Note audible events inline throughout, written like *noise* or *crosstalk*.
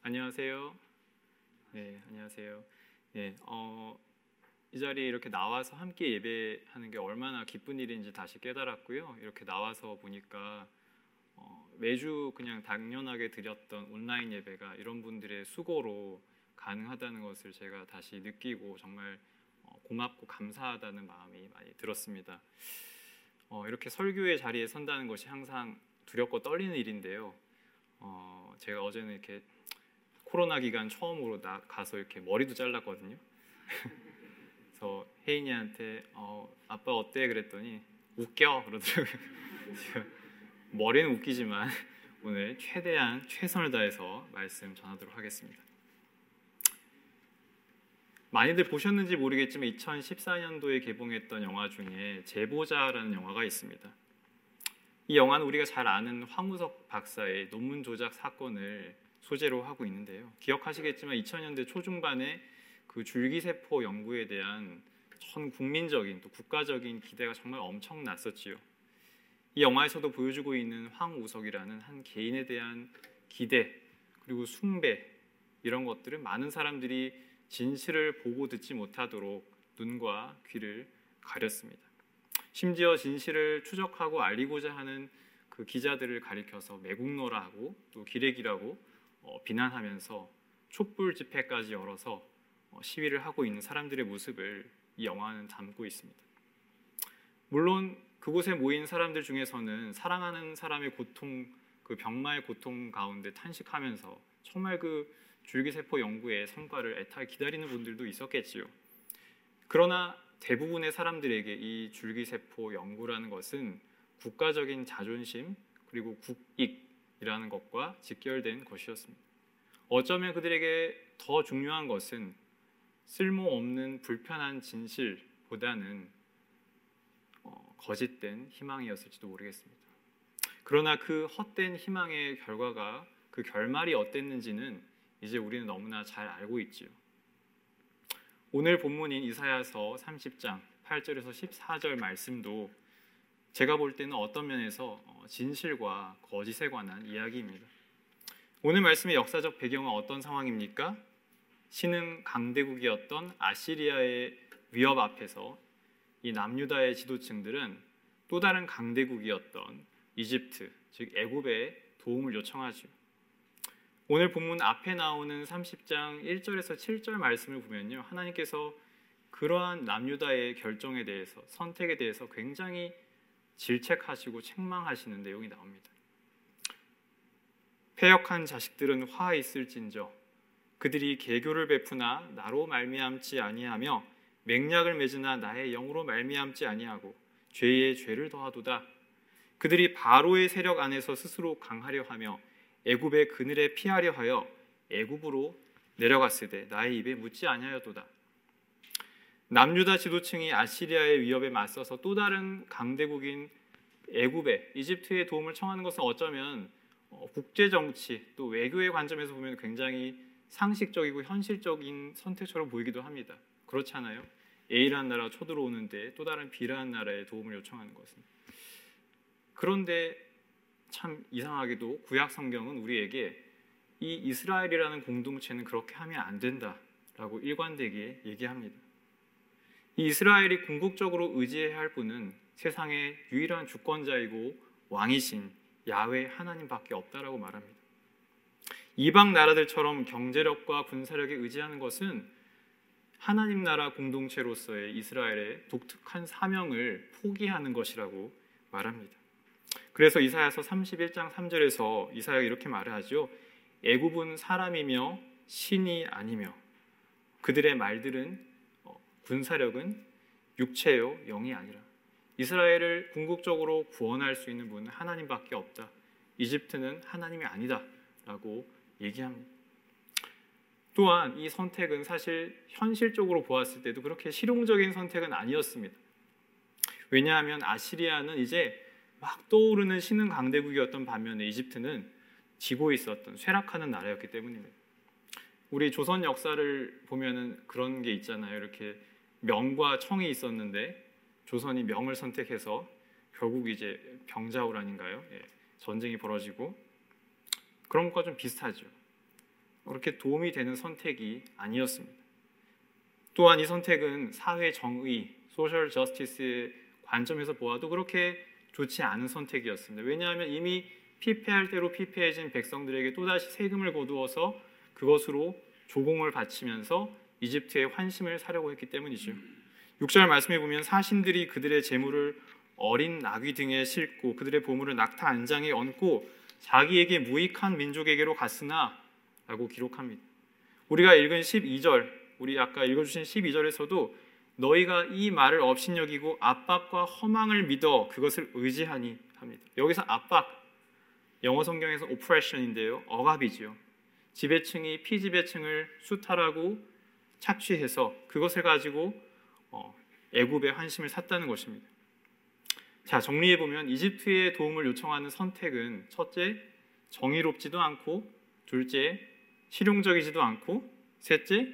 안녕하세요. 네, 안녕하세요. 네, 어, 이 자리에 이렇게 나와서 함께 예배하는 게 얼마나 기쁜 일인지 다시 깨달았고요. 이렇게 나와서 보니까 어, 매주 그냥 당연하게 드렸던 온라인 예배가 이런 분들의 수고로 가능하다는 것을 제가 다시 느끼고 정말 어, 고맙고 감사하다는 마음이 많이 들었습니다. 어, 이렇게 설교의 자리에 선다는 것이 항상 두렵고 떨리는 일인데요. 어, 제가 어제는 이렇게 코로나 기간 처음으로 나 가서 이렇게 머리도 잘랐거든요. *laughs* 그래서 혜인이한테 어, 아빠 어때 그랬더니 웃겨 그러더라고요. *laughs* 머리는 웃기지만 오늘 최대한 최선을 다해서 말씀 전하도록 하겠습니다. 많이들 보셨는지 모르겠지만 2014년도에 개봉했던 영화 중에 제보자라는 영화가 있습니다. 이 영화는 우리가 잘 아는 황우석 박사의 논문 조작 사건을 소재로 하고 있는데요. 기억하시겠지만 2000년대 초중반에 그 줄기세포 연구에 대한 전 국민적인 또 국가적인 기대가 정말 엄청났었지요. 이 영화에서도 보여주고 있는 황우석이라는 한 개인에 대한 기대 그리고 숭배 이런 것들을 많은 사람들이 진실을 보고 듣지 못하도록 눈과 귀를 가렸습니다. 심지어 진실을 추적하고 알리고자 하는 그 기자들을 가리켜서 매국노라 하고 또 기레기라고 어, 비난하면서 촛불 집회까지 열어서 어, 시위를 하고 있는 사람들의 모습을 이 영화는 담고 있습니다. 물론 그곳에 모인 사람들 중에서는 사랑하는 사람의 고통, 그 병마의 고통 가운데 탄식하면서 정말 그 줄기세포 연구의 성과를 애타게 기다리는 분들도 있었겠지요. 그러나 대부분의 사람들에게 이 줄기세포 연구라는 것은 국가적인 자존심 그리고 국익 이라는 것과 직결된 것이었습니다. 어쩌면 그들에게 더 중요한 것은 쓸모없는 불편한 진실보다는 어, 거짓된 희망이었을지도 모르겠습니다. 그러나 그 헛된 희망의 결과가 그 결말이 어땠는지는 이제 우리는 너무나 잘 알고 있지요. 오늘 본문인 이사야서 30장 8절에서 14절 말씀도 제가 볼 때는 어떤 면에서 어, 진실과 거짓에 관한 이야기입니다. 오늘 말씀의 역사적 배경은 어떤 상황입니까? 신흥 강대국이었던 아시리아의 위협 앞에서 이 남유다의 지도층들은 또 다른 강대국이었던 이집트, 즉 애굽에 도움을 요청하죠. 오늘 본문 앞에 나오는 30장 1절에서 7절 말씀을 보면요. 하나님께서 그러한 남유다의 결정에 대해서 선택에 대해서 굉장히 질책하시고 책망하시는 내용이 나옵니다. 폐역한 자식들은 화 있을진저 그들이 개교를 베푸나 나로 말미암지 아니하며 맹약을 맺으나 나의 영으로 말미암지 아니하고 죄의 죄를 더하도다. 그들이 바로의 세력 안에서 스스로 강하려 하며 애굽의 그늘에 피하려 하여 애굽으로 내려갔으되 나의 입에 묻지 아니하여도다. 남유다 지도층이 아시리아의 위협에 맞서서 또 다른 강대국인 애굽에 이집트의 도움을 청하는 것은 어쩌면 어, 국제 정치 또 외교의 관점에서 보면 굉장히 상식적이고 현실적인 선택처럼 보이기도 합니다. 그렇잖아요. A라는 나라 쳐들어오는데 또 다른 B라는 나라의 도움을 요청하는 것은. 그런데 참 이상하게도 구약 성경은 우리에게 이 이스라엘이라는 공동체는 그렇게 하면 안 된다라고 일관되게 얘기합니다. 이 이스라엘이 궁극적으로 의지해야 할 분은 세상의 유일한 주권자이고 왕이신 야외 하나님밖에 없다라고 말합니다. 이방 나라들처럼 경제력과 군사력에 의지하는 것은 하나님 나라 공동체로서의 이스라엘의 독특한 사명을 포기하는 것이라고 말합니다. 그래서 이사야서 31장 3절에서 이사야가 이렇게 말을 하죠. 애굽은 사람이며 신이 아니며 그들의 말들은 어, 군사력은 육체요 영이 아니라 이스라엘을 궁극적으로 구원할 수 있는 분은 하나님밖에 없다. 이집트는 하나님이 아니다라고 얘기합니다. 또한 이 선택은 사실 현실적으로 보았을 때도 그렇게 실용적인 선택은 아니었습니다. 왜냐하면 아시리아는 이제 막 떠오르는 신흥 강대국이었던 반면에 이집트는 지고 있었던 쇠락하는 나라였기 때문입니다. 우리 조선 역사를 보면은 그런 게 있잖아요. 이렇게 명과 청이 있었는데 조선이 명을 선택해서 결국 이제 병자호란인가요? 예, 전쟁이 벌어지고 그런 것과 좀 비슷하죠. 그렇게 도움이 되는 선택이 아니었습니다. 또한 이 선택은 사회 정의, 소셜 저스티스의 관점에서 보아도 그렇게 좋지 않은 선택이었습니다. 왜냐하면 이미 피폐할 대로 피폐해진 백성들에게 또다시 세금을 거두어서 그것으로 조공을 바치면서 이집트의 환심을 사려고 했기 때문이죠. 6절 말씀에 보면 사신들이 그들의 재물을 어린 나귀 등에 싣고 그들의 보물을 낙타 안장에 얹고 자기에게 무익한 민족에게로 갔으나 라고 기록합니다. 우리가 읽은 12절, 우리 아까 읽어주신 12절에서도 너희가 이 말을 업신여기고 압박과 허망을 믿어 그것을 의지하니 합니다. 여기서 압박, 영어 성경에서 oppression인데요. 억압이지요. 지배층이 피지배층을 수탈하고 착취해서 그것을 가지고 어, 애굽의 환심을 샀다는 것입니다. 자 정리해 보면 이집트의 도움을 요청하는 선택은 첫째 정의롭지도 않고 둘째 실용적이지도 않고 셋째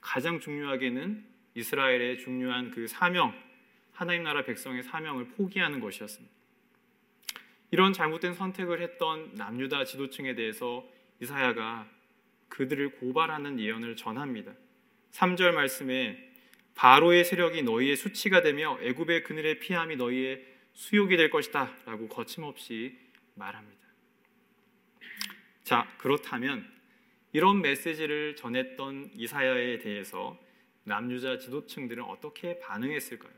가장 중요하게는 이스라엘의 중요한 그 사명 하나님 나라 백성의 사명을 포기하는 것이었습니다. 이런 잘못된 선택을 했던 남유다 지도층에 대해서 이사야가 그들을 고발하는 예언을 전합니다. 3절 말씀에 바로의 세력이 너희의 수치가 되며 애굽의 그늘의 피함이 너희의 수욕이 될 것이다라고 거침없이 말합니다. 자, 그렇다면 이런 메시지를 전했던 이사야에 대해서 남유자 지도층들은 어떻게 반응했을까요?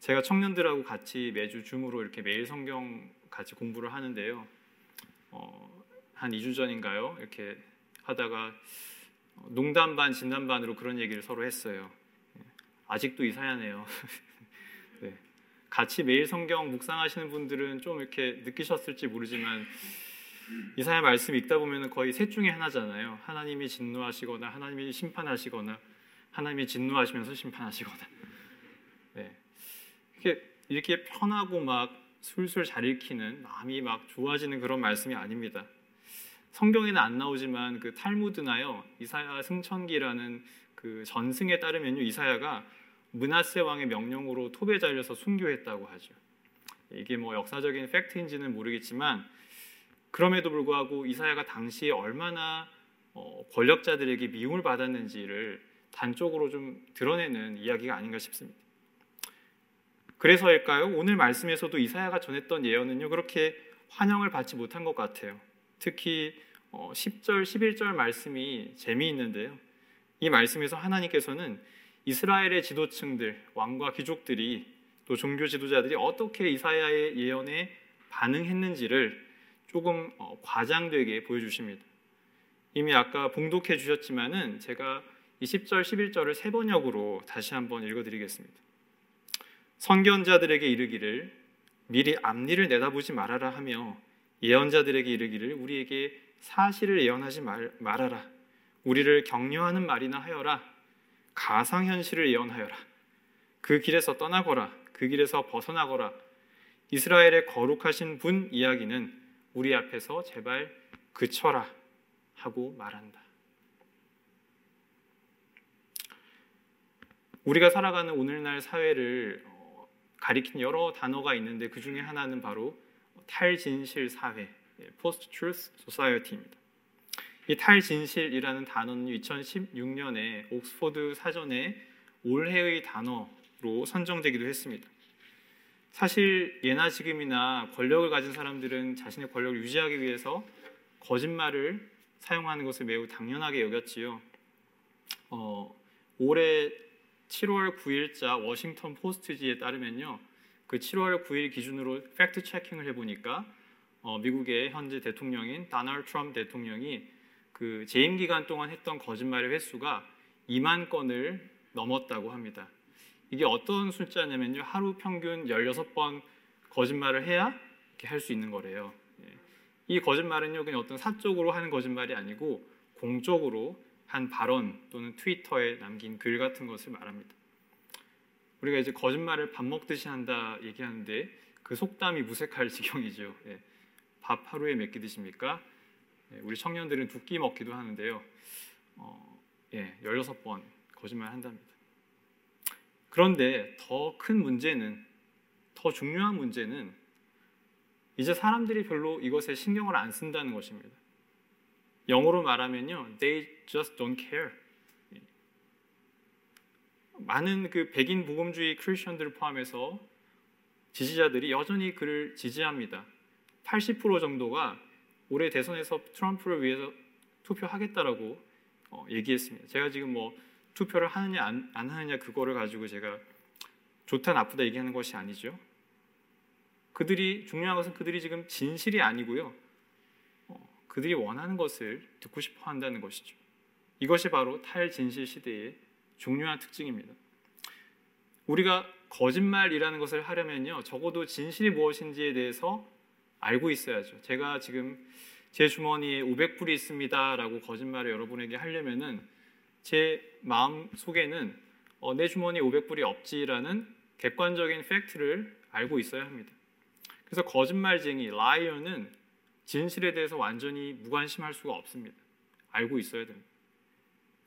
제가 청년들하고 같이 매주 줌으로 이렇게 매일 성경 같이 공부를 하는데요. 어, 한 2주 전인가요? 이렇게 하다가 농담 반 진담 반으로 그런 얘기를 서로 했어요. 아직도 이사야네요. *laughs* 네. 같이 매일 성경 묵상하시는 분들은 좀 이렇게 느끼셨을지 모르지만 이사야 말씀 읽다 보면 거의 셋 중에 하나잖아요. 하나님이 진노하시거나 하나님이 심판하시거나 하나님이 진노하시면서 심판하시거나. 네. 이렇게 이렇게 편하고 막 술술 잘 읽히는 마음이 막 좋아지는 그런 말씀이 아닙니다. 성경에는 안 나오지만 그 탈무드나요 이사야 승천기라는 그 전승에 따르면요 이사야가 문하세 왕의 명령으로 톱에 잘려서 순교했다고 하죠. 이게 뭐 역사적인 팩트인지는 모르겠지만 그럼에도 불구하고 이사야가 당시에 얼마나 어, 권력자들에게 미움을 받았는지를 단적으로 좀 드러내는 이야기가 아닌가 싶습니다. 그래서일까요? 오늘 말씀에서도 이사야가 전했던 예언은요 그렇게 환영을 받지 못한 것 같아요. 특히 10절, 어, 11절 말씀이 재미있는데요. 이 말씀에서 하나님께서는 이스라엘의 지도층들, 왕과 귀족들이 또 종교 지도자들이 어떻게 이사야의 예언에 반응했는지를 조금 어, 과장되게 보여주십니다. 이미 아까 봉독해 주셨지만은 제가 20절, 11절을 세 번역으로 다시 한번 읽어드리겠습니다. 선견자들에게 이르기를 미리 앞니를 내다보지 말아라 하며 예언자들에게 이르기를 우리에게 사실을 예언하지 말, 말아라. 우리를 격려하는 말이나 하여라. 가상 현실을 예언하여라. 그 길에서 떠나거라. 그 길에서 벗어나거라. 이스라엘의 거룩하신 분 이야기는 우리 앞에서 제발 그쳐라 하고 말한다. 우리가 살아가는 오늘날 사회를 어, 가리킨 여러 단어가 있는데 그 중에 하나는 바로 탈진실 사회, Post Truth Society입니다. 이 탈진실이라는 단어는 2016년에 옥스퍼드 사전에 올해의 단어로 선정되기도 했습니다. 사실 예나 지금이나 권력을 가진 사람들은 자신의 권력을 유지하기 위해서 거짓말을 사용하는 것을 매우 당연하게 여겼지요. 어, 올해 7월 9일자 워싱턴 포스트지에 따르면요. 그 7월 9일 기준으로 fact checking을 해보니까 어, 미국의 현재 대통령인 도널드 트럼프 대통령이 그 재임 기간 동안 했던 거짓말의 횟수가 2만 건을 넘었다고 합니다. 이게 어떤 숫자냐면요. 하루 평균 16번 거짓말을 해야 이렇게 할 수 있는 거래요. 예. 이 거짓말은요. 그냥 어떤 사적으로 하는 거짓말이 아니고 공적으로 한 발언 또는 트위터에 남긴 글 같은 것을 말합니다. 우리가 이제 거짓말을 밥 먹듯이 한다 얘기하는데 그 속담이 무색할 *laughs* 지경이죠. 예. 밥 하루에 몇 끼 드십니까? 예, 우리 청년들은 두 끼 먹기도 하는데요. 어, 예, 16번 거짓말 한답니다. 그런데 더 큰 문제는 더 중요한 문제는 이제 사람들이 별로 이것에 신경을 안 쓴다는 것입니다. 영어로 말하면요, they just don't care. 많은 그 백인 복음주의 크리스천들을 포함해서 지지자들이 여전히 그를 지지합니다. 80% 정도가 올해 대선에서 트럼프를 위해서 투표하겠다라고 어, 얘기했습니다. 제가 지금 뭐 투표를 하느냐 안, 안 하느냐 그거를 가지고 제가 좋다 나쁘다 얘기하는 것이 아니죠. 그들이 중요한 것은 그들이 지금 진실이 아니고요. 어, 그들이 원하는 것을 듣고 싶어 한다는 것이죠. 이것이 바로 탈진실 시대의 중요한 특징입니다. 우리가 거짓말이라는 것을 하려면요, 적어도 진실이 무엇인지에 대해서 알고 있어야죠. 제가 지금 제 주머니에 500불이 있습니다라고 거짓말을 여러분에게 하려면은 제 마음 속에는 어, 내 주머니에 500불이 없지라는 객관적인 팩트를 알고 있어야 합니다. 그래서 거짓말쟁이 라이어는 진실에 대해서 완전히 무관심할 수가 없습니다. 알고 있어야 됩니다.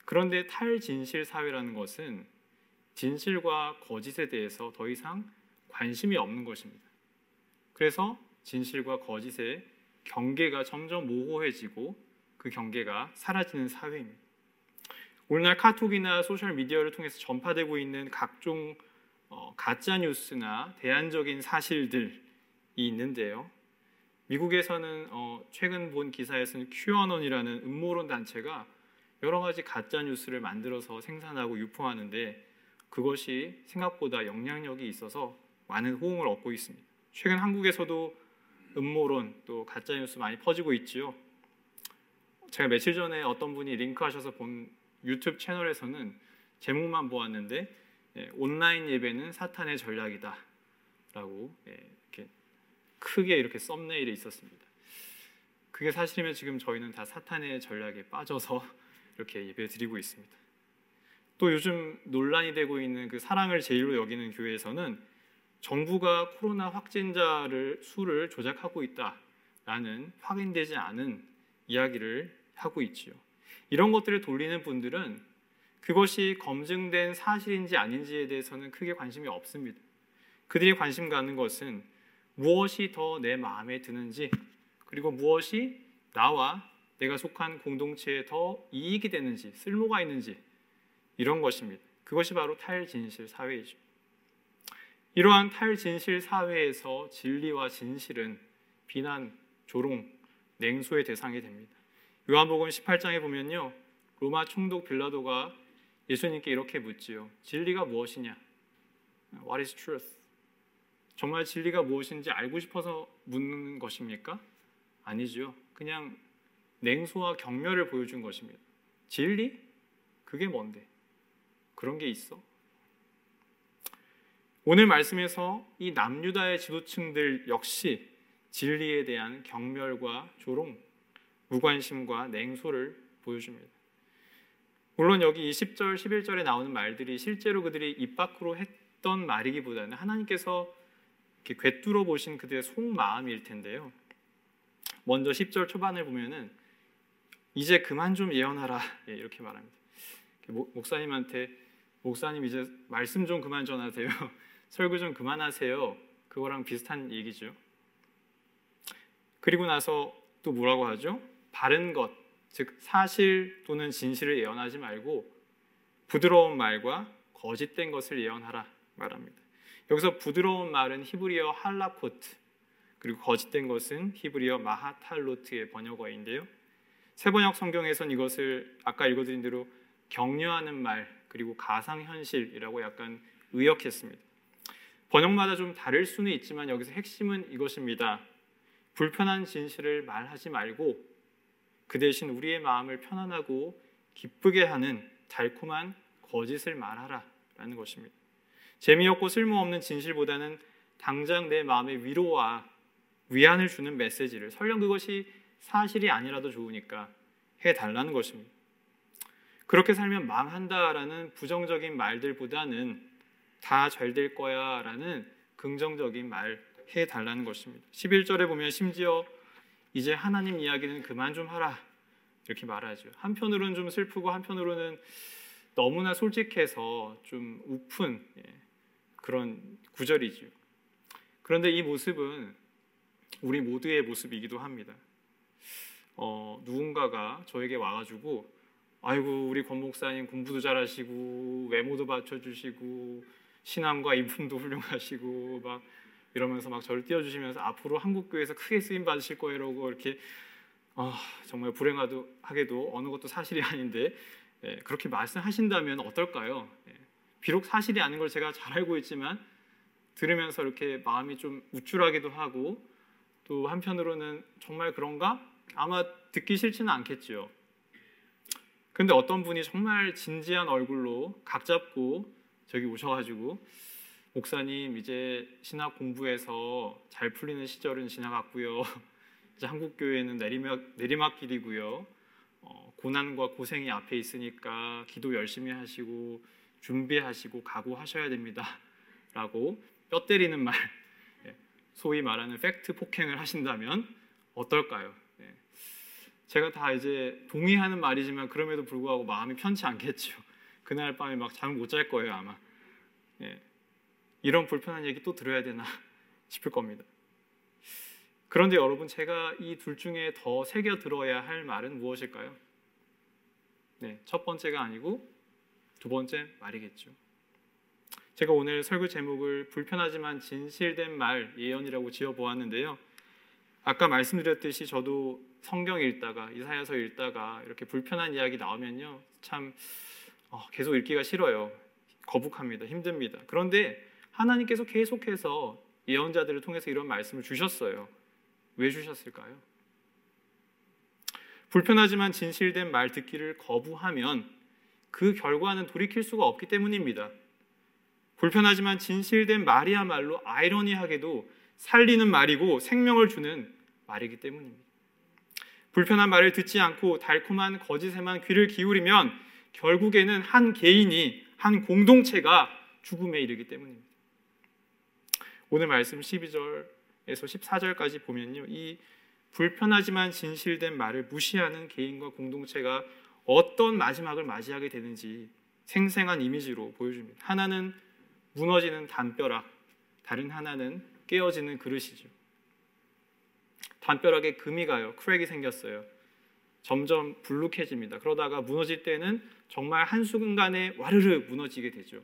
그런데 탈진실 사회라는 것은 진실과 거짓에 대해서 더 이상 관심이 없는 것입니다. 그래서 진실과 거짓의 경계가 점점 모호해지고 그 경계가 사라지는 사회입니다. 오늘날 카톡이나 소셜 미디어를 통해서 전파되고 있는 각종 어, 가짜 뉴스나 대안적인 사실들이 있는데요. 미국에서는 어, 최근 본 기사에서는 큐어넌이라는 음모론 단체가 여러 가지 가짜 뉴스를 만들어서 생산하고 유포하는데 그것이 생각보다 영향력이 있어서 많은 호응을 얻고 있습니다. 최근 한국에서도 음모론 또 가짜 뉴스 많이 퍼지고 있지요. 제가 며칠 전에 어떤 분이 링크하셔서 본 유튜브 채널에서는 제목만 보았는데 예, 온라인 예배는 사탄의 전략이다라고 예, 이렇게 크게 이렇게 썸네일에 있었습니다. 그게 사실이면 지금 저희는 다 사탄의 전략에 빠져서 이렇게 예배 드리고 있습니다. 또 요즘 논란이 되고 있는 그 사랑을 제일로 여기는 교회에서는 정부가 코로나 확진자를 수를 조작하고 있다라는 확인되지 않은 이야기를 하고 있지요. 이런 것들을 돌리는 분들은 그것이 검증된 사실인지 아닌지에 대해서는 크게 관심이 없습니다. 그들이 관심 갖는 것은 무엇이 더 내 마음에 드는지 그리고 무엇이 나와 내가 속한 공동체에 더 이익이 되는지 쓸모가 있는지 이런 것입니다. 그것이 바로 탈진실 사회이죠. 이러한 탈진실 사회에서 진리와 진실은 비난, 조롱, 냉소의 대상이 됩니다. 요한복음 18장에 보면요. 로마 총독 빌라도가 예수님께 이렇게 묻지요. 진리가 무엇이냐? What is truth? 정말 진리가 무엇인지 알고 싶어서 묻는 것입니까? 아니죠. 그냥 냉소와 경멸을 보여준 것입니다. 진리? 그게 뭔데? 그런 게 있어? 오늘 말씀에서 이 남유다의 지도층들 역시 진리에 대한 경멸과 조롱, 무관심과 냉소를 보여줍니다. 물론 여기 20절, 11절에 나오는 말들이 실제로 그들이 입 밖으로 했던 말이기보다는 하나님께서 이렇게 꿰뚫어 보신 그들의 속마음일 텐데요. 먼저 10절 초반을 보면은 이제 그만 좀 예언하라 예, 이렇게 말합니다. 목사님한테 목사님 이제 말씀 좀 그만 전하세요. *laughs* 설교 좀 그만하세요. 그거랑 비슷한 얘기죠. 그리고 나서 또 뭐라고 하죠? 바른 것, 즉 사실 또는 진실을 예언하지 말고 부드러운 말과 거짓된 것을 예언하라 말합니다. 여기서 부드러운 말은 히브리어 할라코트 그리고 거짓된 것은 히브리어 마하탈로트의 번역어인데요. 세번역 성경에선 이것을 아까 읽어드린 대로 격려하는 말 그리고 가상현실이라고 약간 의역했습니다. 번역마다 좀 다를 수는 있지만 여기서 핵심은 이것입니다. 불편한 진실을 말하지 말고 그 대신 우리의 마음을 편안하고 기쁘게 하는 달콤한 거짓을 말하라 라는 것입니다. 재미없고 쓸모없는 진실보다는 당장 내 마음의 위로와 위안을 주는 메시지를 설령 그것이 사실이 아니라도 좋으니까 해달라는 것입니다. 그렇게 살면 망한다라는 부정적인 말들보다는 다 잘 될 거야 라는 긍정적인 말 해달라는 것입니다. 11절에 보면 심지어 이제 하나님 이야기는 그만 좀 하라 이렇게 말하죠. 한편으로는 좀 슬프고 한편으로는 너무나 솔직해서 좀 우픈 예, 그런 구절이죠. 그런데 이 모습은 우리 모두의 모습이기도 합니다. 어, 누군가가 저에게 와가지고 아이고 우리 권 목사님 공부도 잘하시고 외모도 받쳐주시고 신앙과 인품도 *laughs* 훌륭하시고 막 이러면서 막 저를 띄워주시면서 앞으로 한국 교회에서 크게 쓰임 받으실 거예요 라고 이렇게 어, 정말 불행하도 하게도 어느 것도 사실이 아닌데 예, 그렇게 말씀하신다면 어떨까요? 예, 비록 사실이 아닌 걸 제가 잘 알고 있지만 들으면서 이렇게 마음이 좀 우쭐하기도 하고 또 한편으로는 정말 그런가? 아마 듣기 싫지는 않겠죠. 근데 어떤 분이 정말 진지한 얼굴로 각 잡고 저기 오셔가지고 목사님 이제 신학 공부해서 잘 풀리는 시절은 지나갔고요. *laughs* 이제 한국 교회는 내리막 내리막길이고요. 어, 고난과 고생이 앞에 있으니까 기도 열심히 하시고 준비하시고 각오하셔야 됩니다.라고 *laughs* 뼈 때리는 말, *laughs* 예, 소위 말하는 팩트 폭행을 하신다면 어떨까요? 제가 다 이제 동의하는 말이지만 그럼에도 불구하고 마음이 편치 않겠죠. *laughs* 그날 밤에 막잠못잘 거예요 아마. 예. 이런 불편한 얘기 또 들어야 되나 *laughs* 싶을 겁니다. 그런데 여러분 제가 이 둘 중에 더 새겨 들어야 할 말은 무엇일까요? 네, 첫 번째가 아니고 두 번째 말이겠죠. 제가 오늘 설교 제목을 불편하지만 진실된 말 예언이라고 지어 보았는데요. 아까 말씀드렸듯이 저도 성경 읽다가 이사야서 읽다가 이렇게 불편한 이야기 나오면요 참 어, 계속 읽기가 싫어요. 거북합니다. 힘듭니다. 그런데 하나님께서 계속해서 예언자들을 통해서 이런 말씀을 주셨어요. 왜 주셨을까요? 불편하지만 진실된 말 듣기를 거부하면 그 결과는 돌이킬 수가 없기 때문입니다. 불편하지만 진실된 말이야말로 아이러니하게도 살리는 말이고 생명을 주는 말이기 때문입니다 불편한 말을 듣지 않고 달콤한 거짓에만 귀를 기울이면 결국에는 한 개인이 한 공동체가 죽음에 이르기 때문입니다. 오늘 말씀 12절에서 14절까지 보면요. 이 불편하지만 진실된 말을 무시하는 개인과 공동체가 어떤 마지막을 맞이하게 되는지 생생한 이미지로 보여줍니다. 하나는 무너지는 담벼락, 다른 하나는 깨어지는 그릇이죠. 담벼락에 금이 가요. 크랙이 생겼어요. 점점 불룩해집니다. 그러다가 무너질 때는 정말 한순간에 와르르 무너지게 되죠.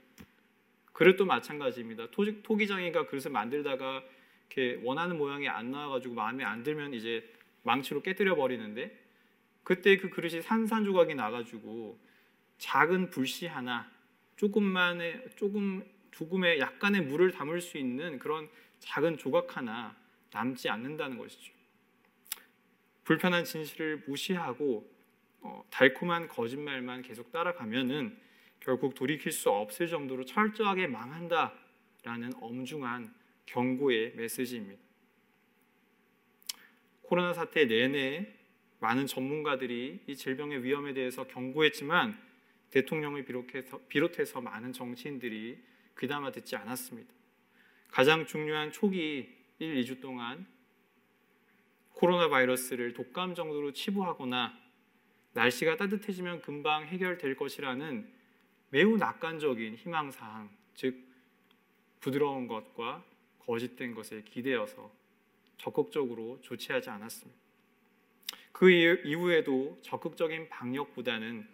그릇도 마찬가지입니다. 토기장이가 그릇을 만들다가 이렇게 원하는 모양이 안 나와가지고 마음에 안 들면 이제 망치로 깨뜨려 버리는데 그때 그 그릇이 산산조각이 나가지고 작은 불씨 하나 조금만의 조금 조금의 약간의 물을 담을 수 있는 그런 작은 조각 하나 남지 않는다는 것이죠. 불편한 진실을 무시하고 어, 달콤한 거짓말만 계속 따라가면은 결국 돌이킬 수 없을 정도로 철저하게 망한다라는 엄중한 경고의 메시지입니다. 코로나 사태 내내 많은 전문가들이 이 질병의 위험에 대해서 경고했지만 대통령을 비롯해서, 비롯해서 많은 정치인들이 귀담아 듣지 않았습니다. 가장 중요한 초기 1, 2주 동안 코로나 바이러스를 독감 정도로 치부하거나 날씨가 따뜻해지면 금방 해결될 것이라는 매우 낙관적인 희망사항, 즉 부드러운 것과 거짓된 것에 기대어서 적극적으로 조치하지 않았습니다. 그 이후에도 적극적인 방역보다는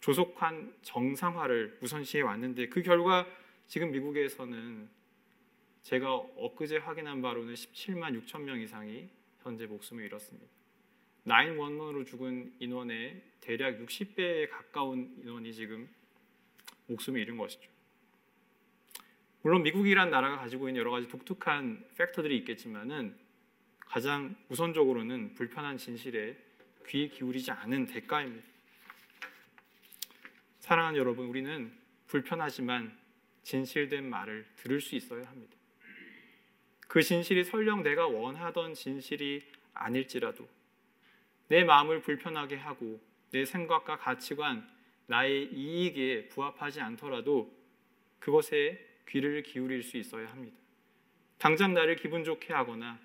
조속한 정상화를 우선시해 왔는데 그 결과 지금 미국에서는 제가 엊그제 확인한 바로는 17만 6천 명 이상이 현재 목숨을 잃었습니다. 911으로 죽은 인원의 대략 60배에 가까운 인원이 지금 목숨을 잃은 것이죠. 물론 미국이란 나라가 가지고 있는 여러 가지 독특한 팩터들이 있겠지만은 가장 우선적으로는 불편한 진실에 귀 기울이지 않은 대가입니다. 사랑하는 여러분, 우리는 불편하지만 진실된 말을 들을 수 있어야 합니다. 그 진실이 설령 내가 원하던 진실이 아닐지라도 내 마음을 불편하게 하고 내 생각과 가치관, 나의 이익에 부합하지 않더라도 그것에 귀를 기울일 수 있어야 합니다. 당장 나를 기분 좋게 하거나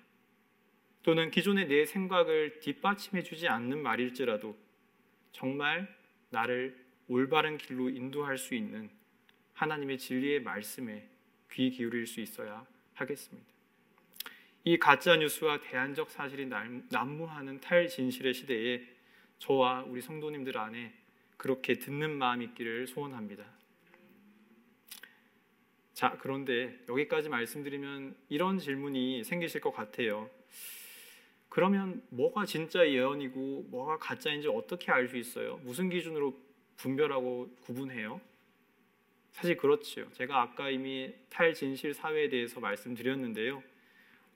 또는 기존의 내 생각을 뒷받침해 주지 않는 말일지라도 정말 나를 올바른 길로 인도할 수 있는 하나님의 진리의 말씀에 귀 기울일 수 있어야 하겠습니다. 이 가짜 뉴스와 대안적 사실이 난무하는 탈진실의 시대에 저와 우리 성도님들 안에 그렇게 듣는 마음 있기를 소원합니다. 자, 그런데 여기까지 말씀드리면 이런 질문이 생기실 것 같아요. 그러면 뭐가 진짜 예언이고 뭐가 가짜인지 어떻게 알 수 있어요? 무슨 기준으로 분별하고 구분해요? 사실 그렇지요. 제가 아까 이미 탈진실 사회에 대해서 말씀드렸는데요.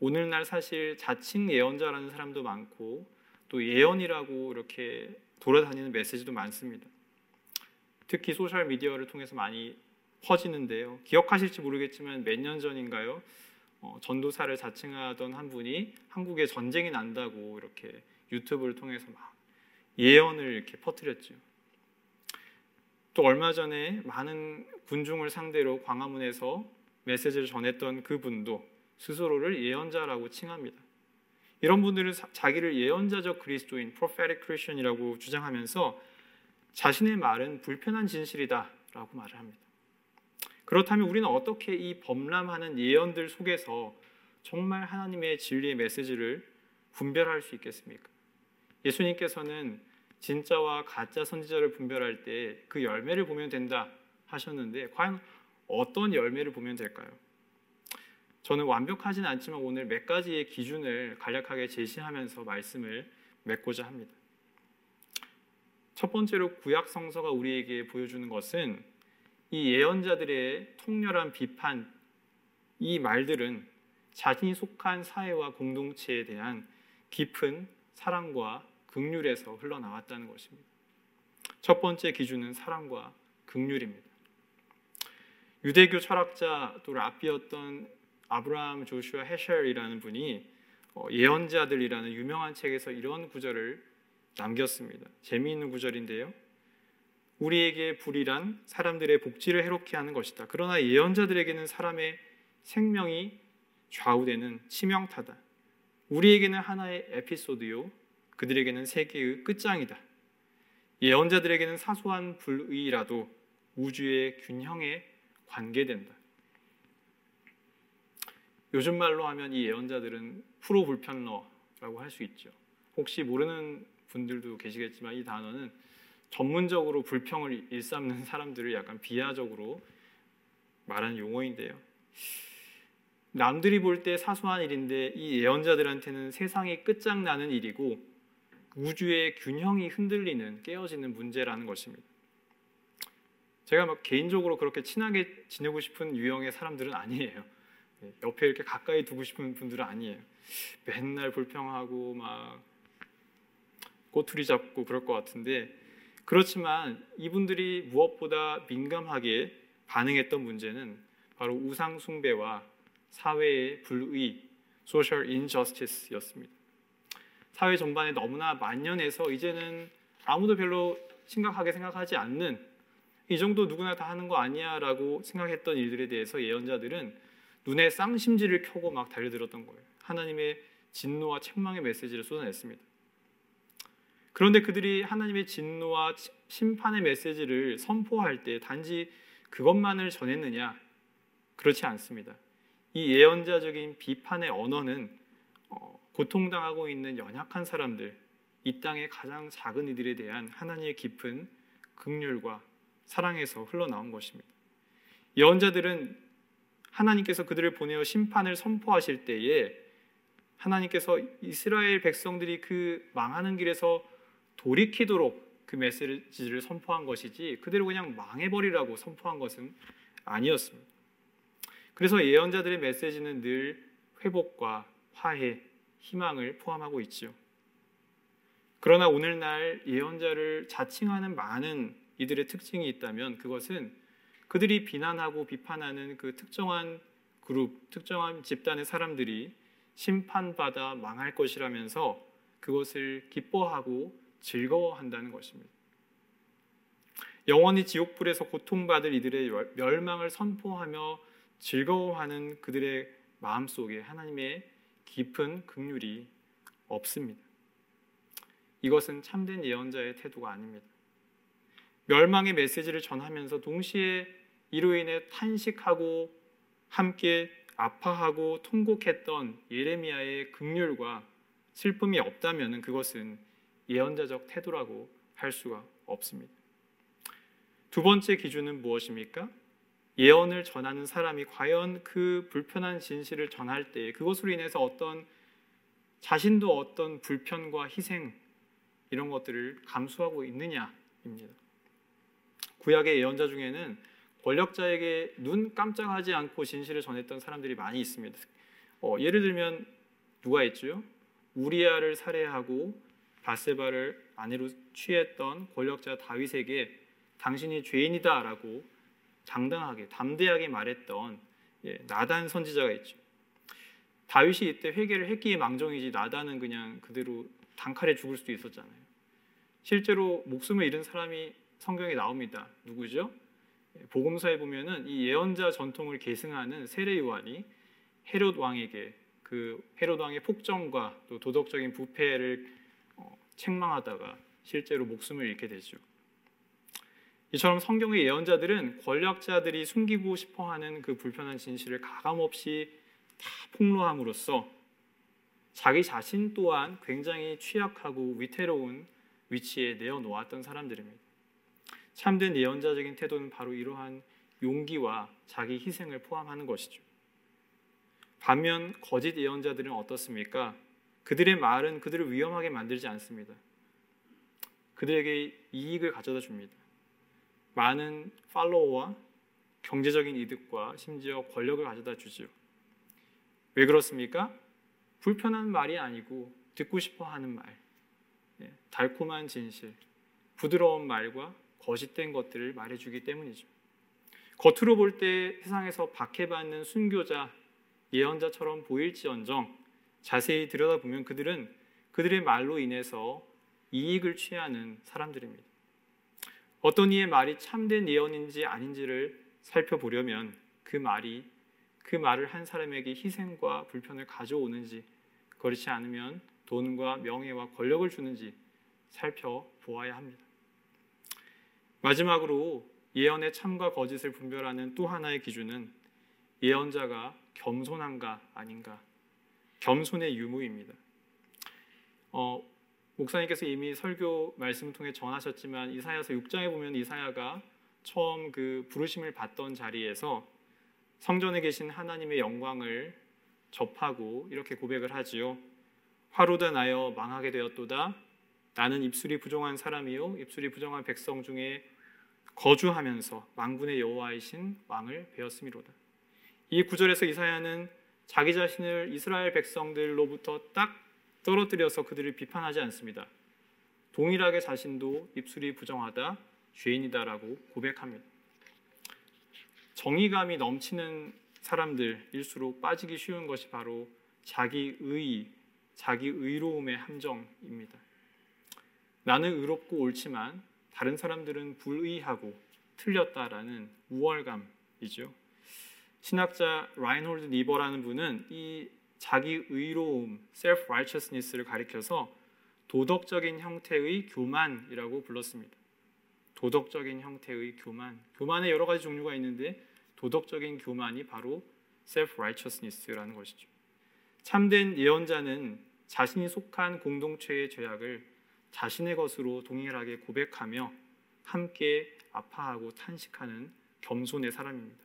오늘날 사실 자칭 예언자라는 사람도 많고 또 예언이라고 이렇게 돌아다니는 메시지도 많습니다. 특히 소셜 미디어를 통해서 많이 퍼지는데요. 기억하실지 모르겠지만 몇 년 전인가요? 어, 전도사를 자칭하던 한 분이 한국에 전쟁이 난다고 이렇게 유튜브를 통해서 막 예언을 이렇게 퍼뜨렸죠. 또 얼마 전에 많은 군중을 상대로 광화문에서 메시지를 전했던 그분도 스스로를 예언자라고 칭합니다. 이런 분들은 자기를 예언자적 그리스도인 prophetic Christian이라고 주장하면서 자신의 말은 불편한 진실이다라고 말을 합니다. 그렇다면 우리는 어떻게 이 범람하는 예언들 속에서 정말 하나님의 진리의 메시지를 분별할 수 있겠습니까? 예수님께서는 진짜와 가짜 선지자를 분별할 때 그 열매를 보면 된다 하셨는데 과연 어떤 열매를 보면 될까요? 저는 완벽하진 않지만 오늘 몇 가지의 기준을 간략하게 제시하면서 말씀을 맺고자 합니다. 첫 번째로 구약 성서가 우리에게 보여주는 것은 이 예언자들의 통렬한 비판, 이 말들은 자신이 속한 사회와 공동체에 대한 깊은 사랑과 극률에서 흘러나왔다는 것입니다. 첫 번째 기준은 사랑과 극률입니다. 유대교 철학자 또 랍비였던 아브라함 조슈아 헤셜이라는 분이 어, 예언자들이라는 유명한 책에서 이런 구절을 남겼습니다. 재미있는 구절인데요. 우리에게 불이란 사람들의 복지를 해롭게 하는 것이다. 그러나 예언자들에게는 사람의 생명이 좌우되는 치명타다. 우리에게는 하나의 에피소드요. 그들에게는 세계의 끝장이다. 예언자들에게는 사소한 불의라도 우주의 균형에 관계된다. 요즘 말로 하면 이 예언자들은 프로 불편러라고 할 수 있죠. 혹시 모르는 분들도 계시겠지만 이 단어는 전문적으로 불평을 일삼는 사람들을 약간 비하적으로 말하는 용어인데요. 남들이 볼 때 사소한 일인데 이 예언자들한테는 세상이 끝장나는 일이고 우주의 균형이 흔들리는 깨어지는 문제라는 것입니다. 제가 막 개인적으로 그렇게 친하게 지내고 싶은 유형의 사람들은 아니에요. 네, 옆에 이렇게 가까이 두고 싶은 분들은 아니에요. 맨날 불평하고 막 꼬투리 잡고 그럴 것 같은데 그렇지만 이분들이 무엇보다 민감하게 반응했던 문제는 바로 우상 숭배와 사회의 불의, social injustice였습니다. 사회 전반에 너무나 만연해서 이제는 아무도 별로 심각하게 생각하지 않는 이 정도 누구나 다 하는 거 아니야라고 생각했던 일들에 대해서 예언자들은 눈에 쌍심지를 켜고 막 달려들었던 거예요. 하나님의 진노와 책망의 메시지를 쏟아냈습니다. 그런데 그들이 하나님의 진노와 심판의 메시지를 선포할 때 단지 그것만을 전했느냐? 그렇지 않습니다. 이 예언자적인 비판의 언어는 어, 고통당하고 있는 연약한 사람들, 이 땅의 가장 작은 이들에 대한 하나님의 깊은 극률과 사랑에서 흘러나온 것입니다. 예언자들은 하나님께서 그들을 보내어 심판을 선포하실 때에 하나님께서 이스라엘 백성들이 그 망하는 길에서 돌이키도록 그 메시지를 선포한 것이지 그대로 그냥 망해버리라고 선포한 것은 아니었습니다. 그래서 예언자들의 메시지는 늘 회복과 화해, 희망을 포함하고 있죠. 그러나 오늘날 예언자를 자칭하는 많은 이들의 특징이 있다면 그것은 그들이 비난하고 비판하는 그 특정한 그룹, 특정한 집단의 사람들이 심판받아 망할 것이라면서 그것을 기뻐하고 즐거워한다는 것입니다. 영원히 지옥불에서 고통받을 이들의 멸망을 선포하며 즐거워하는 그들의 마음 속에 하나님의 깊은 긍휼이 없습니다. 이것은 참된 예언자의 태도가 아닙니다. 멸망의 메시지를 전하면서 동시에 이로 인해 탄식하고 함께 아파하고 통곡했던 예레미야의 극률과 슬픔이 없다면 그것은 예언자적 태도라고 할 수가 없습니다. 두 번째 기준은 무엇입니까? 예언을 전하는 사람이 과연 그 불편한 진실을 전할 때 그것으로 인해서 어떤 자신도 어떤 불편과 희생 이런 것들을 감수하고 있느냐입니다. 구약의 예언자 중에는 권력자에게 눈 깜짝하지 않고 진실을 전했던 사람들이 많이 있습니다. 어, 예를 들면 누가 있죠? 우리아를 살해하고 바세바를 아내로 취했던 권력자 다윗에게 당신이 죄인이다라고 장당하게 담대하게 말했던 예, 나단 선지자가 있죠. 다윗이 이때 회개를 했기에 망정이지 나단은 그냥 그대로 단칼에 죽을 수도 있었잖아요. 실제로 목숨을 잃은 사람이 성경에 나옵니다. 누구죠? 복음서에 보면은 이 예언자 전통을 계승하는 세례 요한이 헤롯 왕에게 그 헤롯 왕의 폭정과 또 도덕적인 부패를 어, 책망하다가 실제로 목숨을 잃게 되죠. 이처럼 성경의 예언자들은 권력자들이 숨기고 싶어하는 그 불편한 진실을 가감없이 다 폭로함으로써 자기 자신 또한 굉장히 취약하고 위태로운 위치에 내어놓았던 사람들입니다. 참된 예언자적인 태도는 바로 이러한 용기와 자기 희생을 포함하는 것이죠. 반면 거짓 예언자들은 어떻습니까? 그들의 말은 그들을 위험하게 만들지 않습니다. 그들에게 이익을 가져다 줍니다. 많은 팔로워와 경제적인 이득과 심지어 권력을 가져다 주죠. 왜 그렇습니까? 불편한 말이 아니고 듣고 싶어 하는 말, 예, 달콤한 진실, 부드러운 말과 거짓된 것들을 말해주기 때문이죠. 겉으로 볼 때 세상에서 박해받는 순교자, 예언자처럼 보일지언정 자세히 들여다보면 그들은 그들의 말로 인해서 이익을 취하는 사람들입니다. 어떤 이의 말이 참된 예언인지 아닌지를 살펴보려면 그 말이 그 말을 한 사람에게 희생과 불편을 가져오는지 그렇지 않으면 돈과 명예와 권력을 주는지 살펴보아야 합니다. 마지막으로 예언의 참과 거짓을 분별하는 또 하나의 기준은 예언자가 겸손한가 아닌가 겸손의 유무입니다. 어, 목사님께서 이미 설교 말씀을 통해 전하셨지만 이사야서 6장에 보면 이사야가 처음 그 부르심을 받던 자리에서 성전에 계신 하나님의 영광을 접하고 이렇게 고백을 하지요. 화로다 나여 망하게 되었도다. 나는 입술이 부정한 사람이요 입술이 부정한 백성 중에 거주하면서 망군의 여호와이신 왕을 배웠음이로다. 이 구절에서 이사야는 자기 자신을 이스라엘 백성들로부터 딱 떨어뜨려서 그들을 비판하지 않습니다. 동일하게 자신도 입술이 부정하다, 죄인이다라고 고백합니다. 정의감이 넘치는 사람들일수록 빠지기 쉬운 것이 바로 자기 의, 자기 의로움의 함정입니다. 나는 의롭고 옳지만 다른 사람들은 불의하고 틀렸다라는 우월감이죠. 신학자 라인홀드 니버라는 분은 이 자기 의로움, self righteousness를 가리켜서 도덕적인 형태의 교만이라고 불렀습니다. 도덕적인 형태의 교만. 교만의 여러 가지 종류가 있는데 도덕적인 교만이 바로 self righteousness라는 것이죠. 참된 예언자는 자신이 속한 공동체의 죄악을 자신의 것으로 동일하게 고백하며 함께 아파하고 탄식하는 겸손의 사람입니다.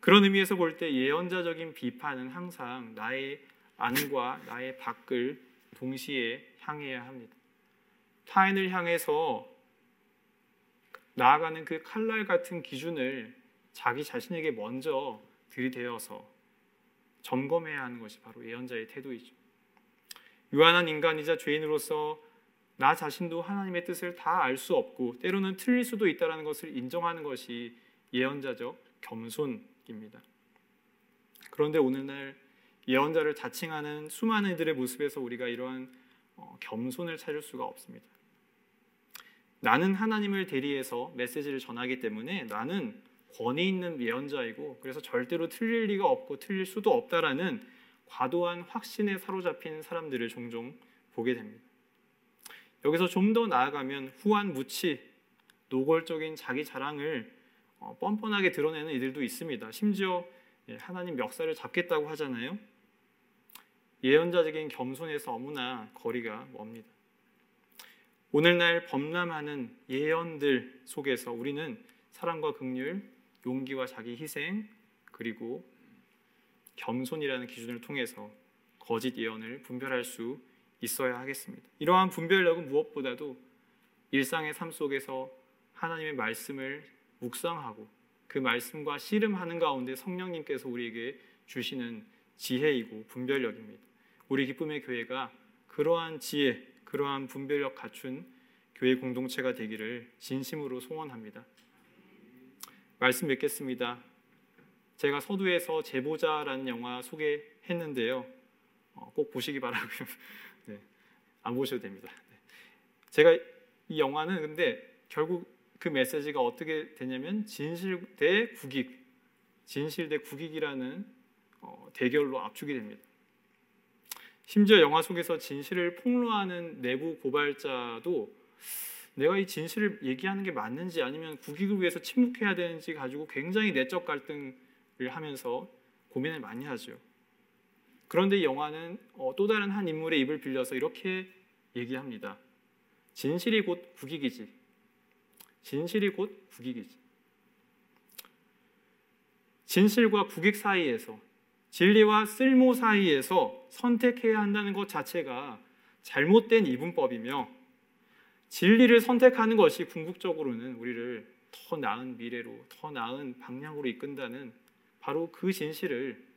그런 의미에서 볼 때 예언자적인 비판은 항상 나의 안과 나의 밖을 동시에 향해야 합니다. 타인을 향해서 나아가는 그 칼날 같은 기준을 자기 자신에게 먼저 들이대어서 점검해야 하는 것이 바로 예언자의 태도이죠. 유한한 인간이자 죄인으로서 나 자신도 하나님의 뜻을 다 알 수 없고 때로는 틀릴 수도 있다는 것을 인정하는 것이 예언자적 겸손 입니다. 그런데 오늘날 예언자를 자칭하는 수많은 이들의 모습에서 우리가 이러한 어, 겸손을 찾을 수가 없습니다. 나는 하나님을 대리해서 메시지를 전하기 때문에 나는 권위 있는 예언자이고 그래서 절대로 틀릴 리가 없고 틀릴 수도 없다라는 과도한 확신에 사로잡힌 사람들을 종종 보게 됩니다. 여기서 좀 더 나아가면 후한 무치, 노골적인 자기 자랑을 어, 뻔뻔하게 드러내는 이들도 있습니다. 심지어 예, 하나님 역사를 잡겠다고 하잖아요. 예언자적인 겸손에서 너무나 거리가 멉니다. 오늘날 범람하는 예언들 속에서 우리는 사랑과 긍휼, 용기와 자기 희생 그리고 겸손이라는 기준을 통해서 거짓 예언을 분별할 수 있어야 하겠습니다. 이러한 분별력은 무엇보다도 일상의 삶 속에서 하나님의 말씀을 묵상하고 그 말씀과 씨름하는 가운데 성령님께서 우리에게 주시는 지혜이고 분별력입니다. 우리 기쁨의 교회가 그러한 지혜, 그러한 분별력 갖춘 교회 공동체가 되기를 진심으로 소원합니다. 말씀 맺겠습니다. 제가 서두에서 제보자라는 영화 소개했는데요. 어, 꼭 보시기 바라고요. 네, 안 보셔도 됩니다. 네. 제가 이 영화는 근데 결국 그 메시지가 어떻게 되냐면 진실 대 국익, 진실 대 국익이라는 어, 대결로 압축이 됩니다. 심지어 영화 속에서 진실을 폭로하는 내부 고발자도 내가 이 진실을 얘기하는 게 맞는지 아니면 국익을 위해서 침묵해야 되는지 가지고 굉장히 내적 갈등을 하면서 고민을 많이 하죠. 그런데 이 영화는 어, 또 다른 한 인물의 입을 빌려서 이렇게 얘기합니다. 진실이 곧 국익이지. 진실이 곧 국익이지. 진실과 국익 사이에서 진리와 쓸모 사이에서 선택해야 한다는 것 자체가 잘못된 이분법이며 진리를 선택하는 것이 궁극적으로는 우리를 더 나은 미래로, 더 나은 방향으로 이끈다는 바로 그 진실을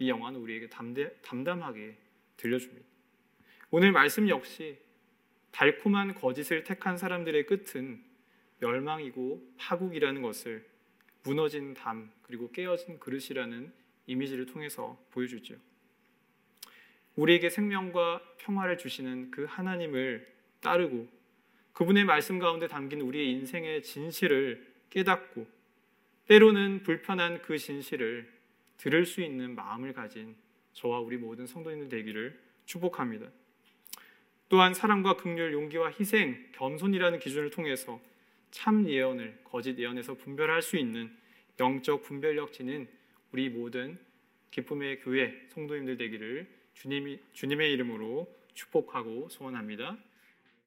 이 영화는 우리에게 담대, 담담하게 들려줍니다. 오늘 말씀 역시 달콤한 거짓을 택한 사람들의 끝은 멸망이고 파국이라는 것을 무너진 담 그리고 깨어진 그릇이라는 이미지를 통해서 보여주죠. 우리에게 생명과 평화를 주시는 그 하나님을 따르고 그분의 말씀 가운데 담긴 우리의 인생의 진실을 깨닫고 때로는 불편한 그 진실을 들을 수 있는 마음을 가진 저와 우리 모든 성도님들 되기를 축복합니다. 또한 사랑과 긍휼, 용기와 희생, 겸손이라는 기준을 통해서 참 예언을 거짓 예언에서 분별할 수 있는 영적 분별력 지닌 우리 모든 기쁨의 교회 성도님들 되기를 주님이, 주님의 이름으로 축복하고 소원합니다.